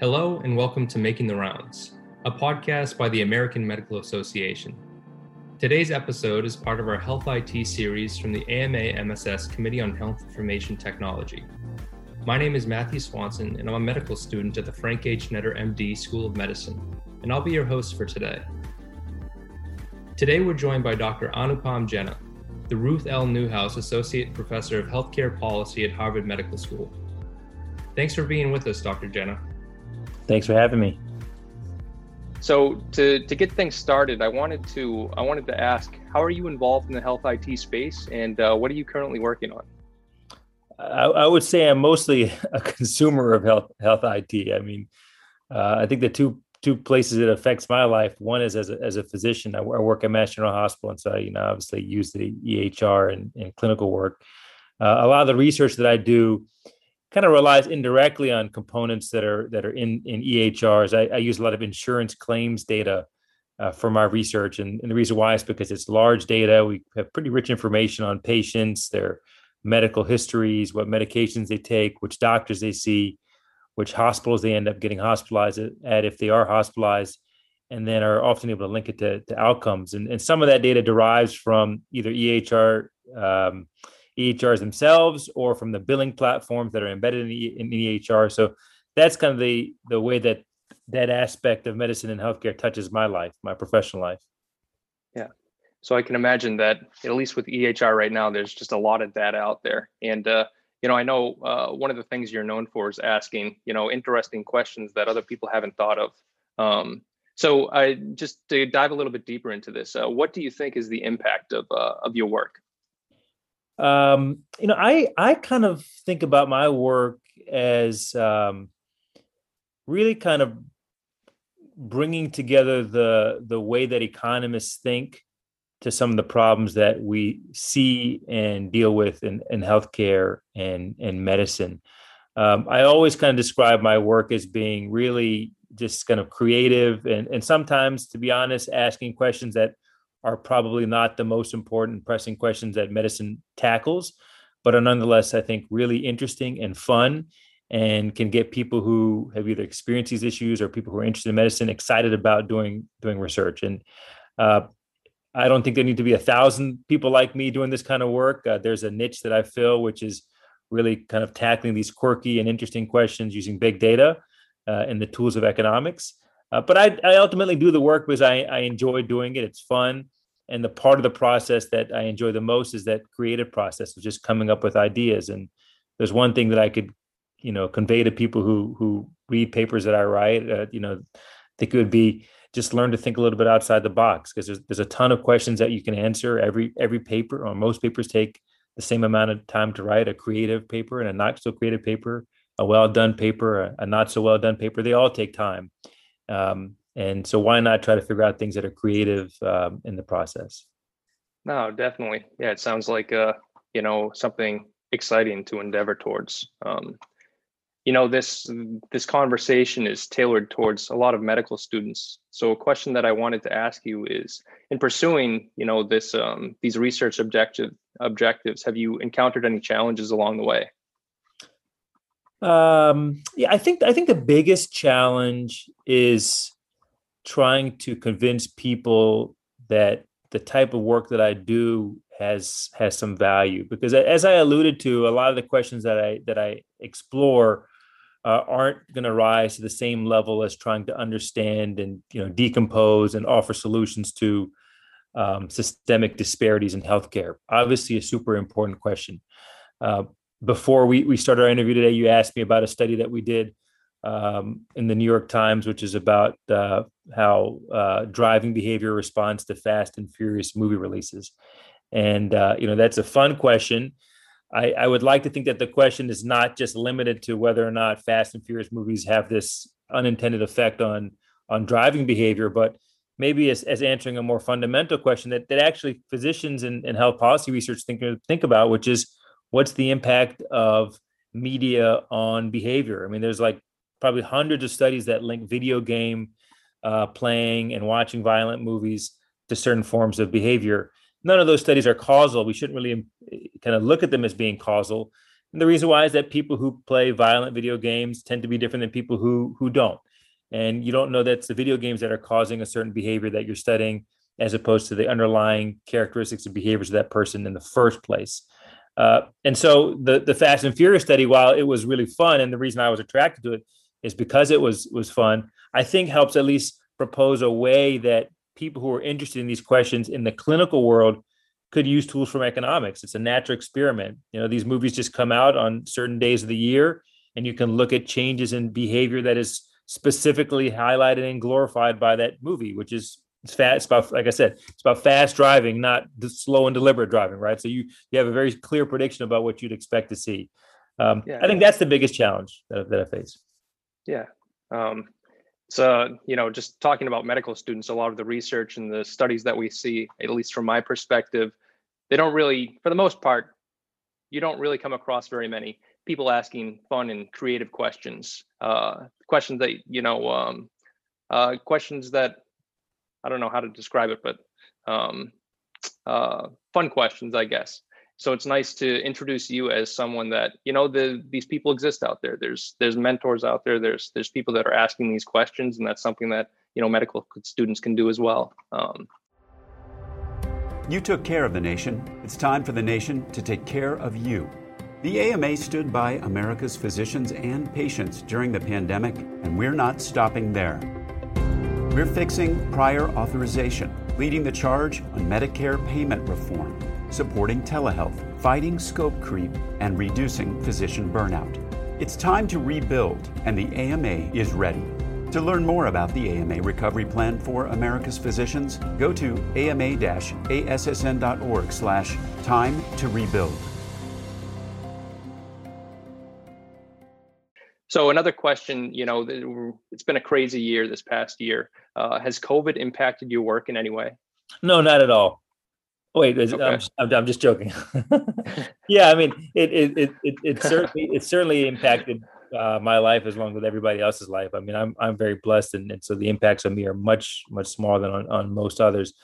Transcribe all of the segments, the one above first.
Hello, and welcome to Making the Rounds, a podcast by the American Medical Association. Today's episode is part of our Health IT series from the AMA MSS Committee on Health Information Technology. My name is Matthew Swanson, and I'm a medical student at the Frank H. Netter MD School of Medicine, and I'll be your host for today. Today, we're joined by Dr. Anupam Jena, the Ruth L. Newhouse Associate Professor of Healthcare Policy at Harvard Medical School. Thanks for being with us, Dr. Jena. Thanks for having me. So to, to get things started, I wanted to I wanted to ask, how are you involved in the health IT space, and uh, what are you currently working on? I, I, would say I'm mostly a consumer of health health IT. I mean, uh, I think the two two places it affects my life. One is as a, as a physician. I, I work at Mass General Hospital, and so I, you know obviously use the EHR and, and clinical work. Uh, a lot of the research that I do kind of relies indirectly on components that are that are in in EHRs. I, I use a lot of insurance claims data uh, for my research, and, and, the reason why is because it's large data. We have pretty rich information on patients, their medical histories, what medications they take, which doctors they see, which hospitals they end up getting hospitalized at if they are hospitalized, and then are often able to link it to, to outcomes. And, and some of that data derives from either EHR. Um, EHRs themselves or from the billing platforms that are embedded in, in EHR. So that's kind of the the way that that aspect of medicine and healthcare touches my life, my professional life. Yeah. So I can imagine that at least with EHR right now, there's just a lot of data out there. And uh, you know, I know uh, one of the things you're known for is asking, you know, interesting questions that other people haven't thought of. Um, so I just to dive a little bit deeper into this, uh, what do you think is the impact of uh, of your work? Um, you know, I I kind of think about my work as um, really kind of bringing together the the way that economists think to some of the problems that we see and deal with in, in healthcare and and medicine. Um, I always kind of describe my work as being really just kind of creative and and sometimes, to be honest, asking questions that are probably not the most important pressing questions that medicine tackles, but are nonetheless, I think, really interesting and fun and can get people who have either experienced these issues or people who are interested in medicine excited about doing doing research. And uh, I don't think there need to be a thousand people like me doing this kind of work. Uh, there's a niche that I fill, which is really kind of tackling these quirky and interesting questions using big data uh, and the tools of economics. Uh, but I, I ultimately do the work because I, I enjoy doing it. It's fun. And the part of the process that I enjoy the most is that creative process of just coming up with ideas. And there's one thing that I could, you know, convey to people who who read papers that I write. Uh, you know, think it would be just learn to think a little bit outside the box because there's there's a ton of questions that you can answer. Every every paper or most papers take the same amount of time to write. A creative paper and a not so creative paper, a well done paper, a, a not so well done paper. They all take time. Um, and so why not try to figure out things that are creative um, in the process? No, definitely. Yeah, it sounds like uh, you know something exciting to endeavor towards. Um, you know this this conversation is tailored towards a lot of medical students. So a question that I wanted to ask you is, in pursuing you know this um, these research objective objectives, have you encountered any challenges along the way? Um, yeah, I think I think the biggest challenge is trying to convince people that the type of work that I do has has some value because as I alluded to, a lot of the questions that I that I explore uh, aren't going to rise to the same level as trying to understand and you know decompose and offer solutions to um, systemic disparities in healthcare. Obviously, a super important question. Uh, before we, we started our interview today, you asked me about a study that we did um, in the New York Times, which is about uh, how uh, driving behavior responds to Fast and Furious movie releases. And, uh, you know, that's a fun question. I, I, would like to think that the question is not just limited to whether or not Fast and Furious movies have this unintended effect on on driving behavior, but maybe as, as answering a more fundamental question that, that actually physicians and, and health policy research think, think about, which is what's the impact of media on behavior? I mean, there's like probably hundreds of studies that link video game uh, playing and watching violent movies to certain forms of behavior. None of those studies are causal. We shouldn't really um, kind of look at them as being causal. And the reason why is that people who play violent video games tend to be different than people who who don't. And you don't know that the video games that are causing a certain behavior that you're studying, as opposed to the underlying characteristics and behaviors of that person in the first place. Uh, and so the the Fast and Furious study, while it was really fun, and the reason I was attracted to it is because it was was fun. I think helps at least propose a way that people who are interested in these questions in the clinical world could use tools from economics. It's a natural experiment. You know, these movies just come out on certain days of the year, and you can look at changes in behavior that is specifically highlighted and glorified by that movie, which is it's fast. It's about, like I said, it's about fast driving, not slow and deliberate driving, right? So you you have a very clear prediction about what you'd expect to see. Um, yeah. I think that's the biggest challenge that, that I face. Yeah. Um, so you know, just talking about medical students, a lot of the research and the studies that we see, at least from my perspective, they don't really, for the most part, you don't really come across very many people asking fun and creative questions, uh, questions that you know, um, uh, questions that I don't know how to describe it, but um, uh, fun questions, I guess. So it's nice to introduce you as someone that you know the these people exist out there. There's there's mentors out there. There's there's people that are asking these questions, and that's something that you know medical students can do as well. Um, you took care of the nation. It's time for the nation to take care of you. The AMA stood by America's physicians and patients during the pandemic, and we're not stopping there. We're fixing prior authorization, leading the charge on Medicare payment reform, supporting telehealth, fighting scope creep, and reducing physician burnout. It's time to rebuild, and the AMA is ready. To learn more about the AMA Recovery Plan for America's Physicians, go to ama-assn.org slash time to rebuild. So another question, you know, it's been a crazy year this past year. Uh, has COVID impacted your work in any way? No, not at all. Wait, okay. I'm, I'm, I'm, just joking. yeah, I mean, it it it it, it certainly it certainly impacted uh, my life as long as everybody else's life. I mean, I'm I'm very blessed, and, and so the impacts on me are much much smaller than on, on most others.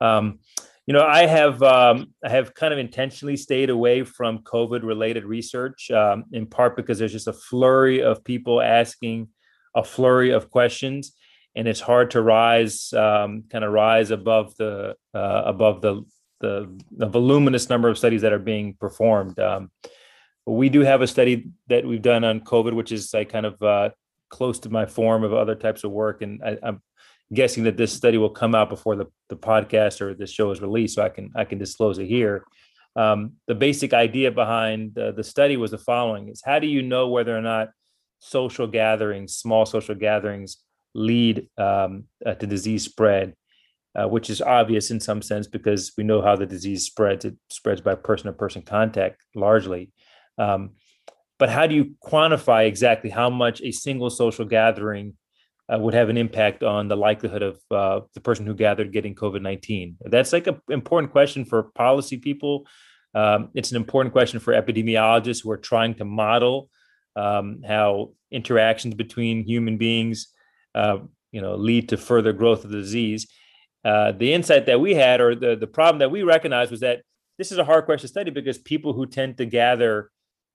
Um, you know, I have um, I have kind of intentionally stayed away from COVID related research, um, in part because there's just a flurry of people asking a flurry of questions, and it's hard to rise um, kind of rise above the uh, above the, the, the voluminous number of studies that are being performed. Um, we do have a study that we've done on COVID, which is like kind of uh, close to my form of other types of work, and I, I'm guessing that this study will come out before the, the podcast or this show is released, so I can I can disclose it here. Um, the basic idea behind uh, the study was the following: is how do you know whether or not social gatherings, small social gatherings, lead um, uh, to disease spread, uh, which is obvious in some sense because we know how the disease spreads. It spreads by person-to-person contact largely. Um, but how do you quantify exactly how much a single social gathering uh, would have an impact on the likelihood of uh, the person who gathered getting COVID 19? That's like an important question for policy people. Um, it's an important question for epidemiologists who are trying to model um, how interactions between human beings uh, you know, lead to further growth of the disease. Uh, the insight that we had, or the, the problem that we recognized, was that this is a hard question to study because people who tend to gather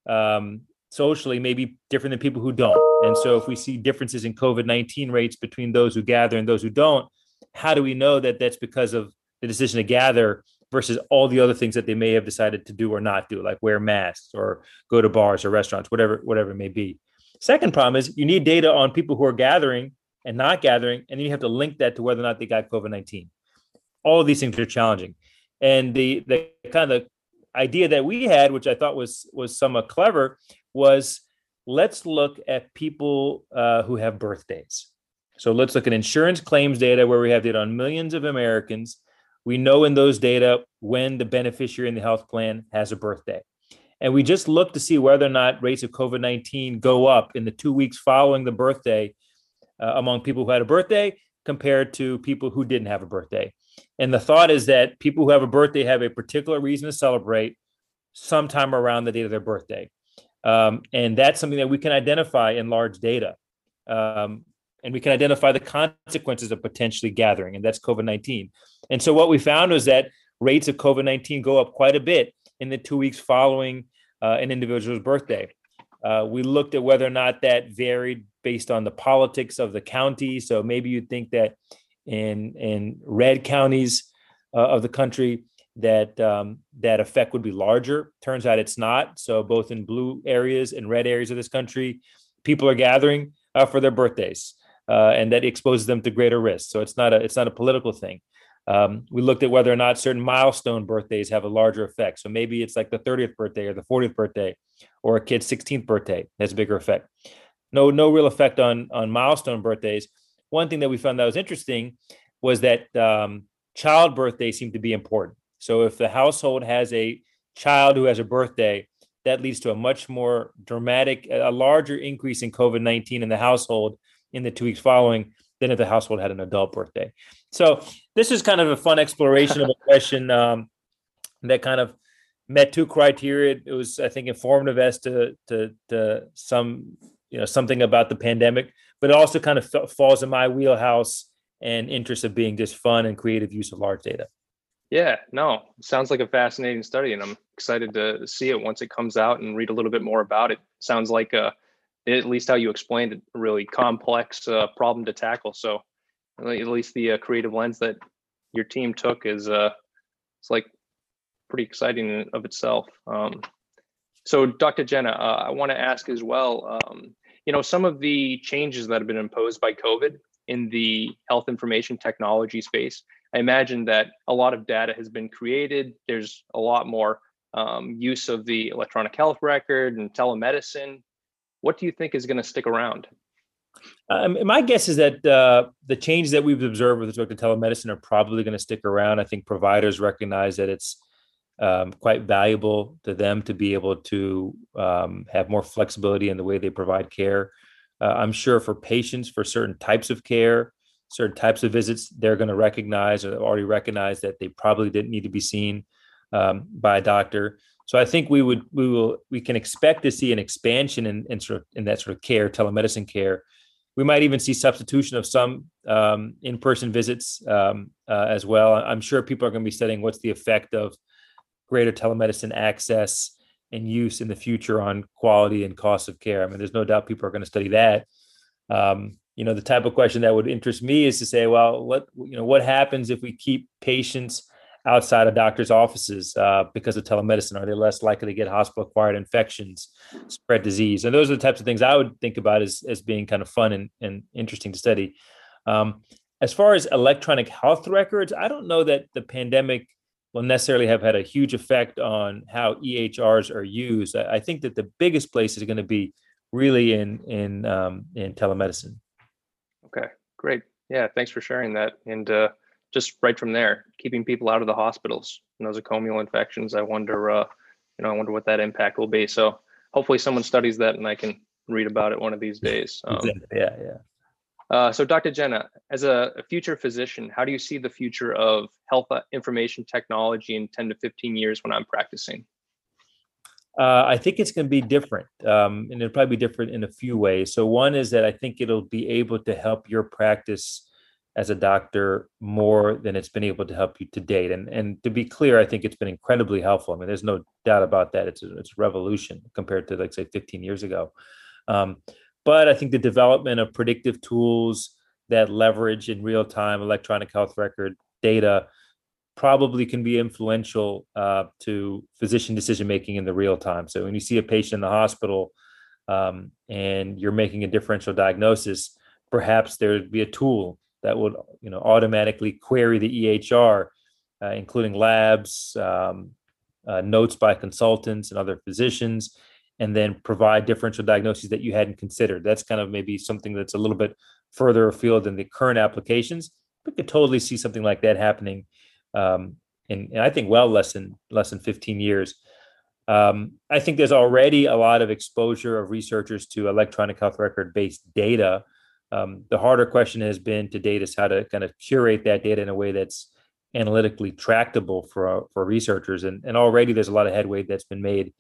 um, socially may be different than people who don't. And so, if we see differences in COVID 19 rates between those who gather and those who don't, how do we know that that's because of the decision to gather versus all the other things that they may have decided to do or not do, like wear masks or go to bars or restaurants, whatever, whatever it may be? Second problem is you need data on people who are gathering and not gathering, and then you have to link that to whether or not they got COVID 19. All of these things are challenging. And the, the kind of idea that we had, which I thought was was somewhat clever, was let's look at people uh, who have birthdays. So let's look at insurance claims data where we have data on millions of Americans. We know in those data when the beneficiary in the health plan has a birthday. And we just look to see whether or not rates of COVID 19 go up in the two weeks following the birthday uh, among people who had a birthday compared to people who didn't have a birthday. And the thought is that people who have a birthday have a particular reason to celebrate sometime around the date of their birthday. Um, and that's something that we can identify in large data. Um, and we can identify the consequences of potentially gathering, and that's COVID 19. And so, what we found was that rates of COVID 19 go up quite a bit in the two weeks following uh, an individual's birthday. Uh, we looked at whether or not that varied based on the politics of the county. So maybe you'd think that in in red counties uh, of the country that um, that effect would be larger. Turns out it's not. So both in blue areas and red areas of this country, people are gathering uh, for their birthdays, uh, and that exposes them to greater risk. So it's not a it's not a political thing. Um, we looked at whether or not certain milestone birthdays have a larger effect. So maybe it's like the 30th birthday or the 40th birthday, or a kid's 16th birthday has a bigger effect. No, no real effect on on milestone birthdays. One thing that we found that was interesting was that um, child birthdays seem to be important. So if the household has a child who has a birthday, that leads to a much more dramatic, a larger increase in COVID 19 in the household in the two weeks following than if the household had an adult birthday. So this is kind of a fun exploration of a question um, that kind of met two criteria. It was, I think, informative as to, to, to some, you know, something about the pandemic, but it also kind of f- falls in my wheelhouse and interest of being just fun and creative use of large data. Yeah, no, sounds like a fascinating study, and I'm excited to see it once it comes out and read a little bit more about it. Sounds like a at least how you explained it, a really complex uh, problem to tackle. So at least the uh, creative lens that your team took is uh, it's like pretty exciting of itself. Um, so Dr. Jena, uh, I want to ask as well, um, you know, some of the changes that have been imposed by COVID in the health information technology space, I imagine that a lot of data has been created. There's a lot more um, use of the electronic health record and telemedicine what do you think is going to stick around? Um, my guess is that uh, the changes that we've observed with respect to telemedicine are probably going to stick around. I think providers recognize that it's um, quite valuable to them to be able to um, have more flexibility in the way they provide care. Uh, I'm sure for patients, for certain types of care, certain types of visits, they're going to recognize or already recognize that they probably didn't need to be seen um, by a doctor. So I think we would we will we can expect to see an expansion in, in sort of in that sort of care, telemedicine care. We might even see substitution of some um, in-person visits um, uh, as well. I'm sure people are going to be studying what's the effect of greater telemedicine access and use in the future on quality and cost of care. I mean, there's no doubt people are going to study that. Um, you know, the type of question that would interest me is to say, well, what you know, what happens if we keep patients outside of doctors' offices uh, because of telemedicine? Are they less likely to get hospital-acquired infections, spread disease? And those are the types of things I would think about as, as being kind of fun and, and interesting to study. Um, as far as electronic health records, I don't know that the pandemic will necessarily have had a huge effect on how EHRs are used. I, I think that the biggest place is going to be really in in um, in telemedicine. Okay, great. Yeah, thanks for sharing that. And uh, just right from there, keeping people out of the hospitals, nosocomial infections. I wonder, uh, you know, I wonder what that impact will be. So hopefully someone studies that and I can read about it one of these days. Um, yeah, yeah. Uh, so, Dr. Jena, as a, a, future physician, how do you see the future of health uh, information technology in 10 to 15 years when I'm practicing? Uh, I think it's going to be different, um, and it'll probably be different in a few ways. So, one is that I think it'll be able to help your practice as a doctor more than it's been able to help you to date. And and to be clear, I think it's been incredibly helpful. I mean, there's no doubt about that. It's a, it's a revolution compared to like say 15 years ago. Um, but I think the development of predictive tools that leverage in real time electronic health record data probably can be influential uh, to physician decision making in the real time. So when you see a patient in the hospital um, and you're making a differential diagnosis, perhaps there would be a tool that would you know automatically query the EHR, uh, including labs, um, uh, notes by consultants and other physicians, and then provide differential diagnoses that you hadn't considered. That's kind of maybe something that's a little bit further afield than the current applications. We could totally see something like that happening, um, in, in I think well less than less than 15 years. Um, I think there's already a lot of exposure of researchers to electronic health record based data um, the harder question has been to date is how to kind of curate that data in a way that's analytically tractable for for researchers, and and already there's a lot of headway that's been made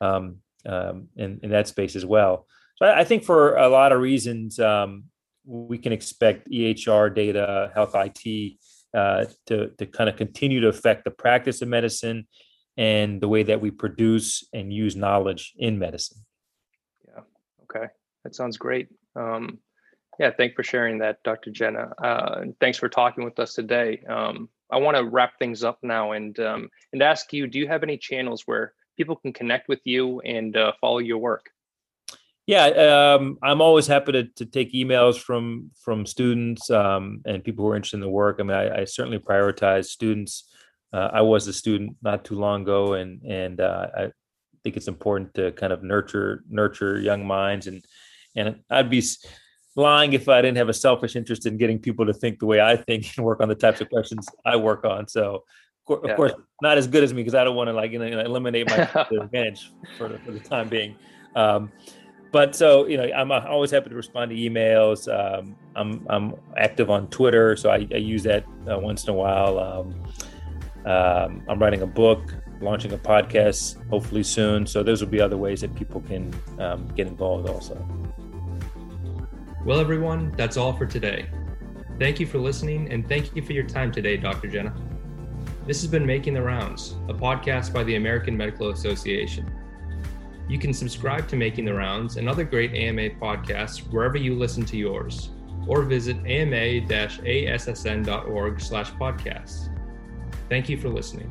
um, um, in in that space as well. So I, I think for a lot of reasons, um, we can expect EHR data, health IT, uh, to to kind of continue to affect the practice of medicine and the way that we produce and use knowledge in medicine. Yeah. Okay. That sounds great. Um, yeah. Thanks for sharing that, Dr. Jena. Uh, thanks for talking with us today. Um, I want to wrap things up now and um, and ask you: Do you have any channels where people can connect with you and uh, follow your work? Yeah, um, I'm always happy to, to take emails from from students um, and people who are interested in the work. I mean, I, I certainly prioritize students. Uh, I was a student not too long ago, and and uh, I think it's important to kind of nurture nurture young minds, and and I'd be lying if I didn't have a selfish interest in getting people to think the way I think and work on the types of questions I work on. So, of yeah. course, not as good as me because I don't want to like you know, eliminate my advantage for the, for the time being. Um, but so you know, I'm always happy to respond to emails. Um, I'm I'm active on Twitter, so I, I use that uh, once in a while. Um, um, I'm writing a book, launching a podcast, hopefully soon. So those will be other ways that people can um, get involved also. Well, everyone, that's all for today. Thank you for listening, and thank you for your time today, Dr. Jena. This has been Making the Rounds, a podcast by the American Medical Association. You can subscribe to Making the Rounds and other great AMA podcasts wherever you listen to yours, or visit ama-assn.org slash podcasts. Thank you for listening.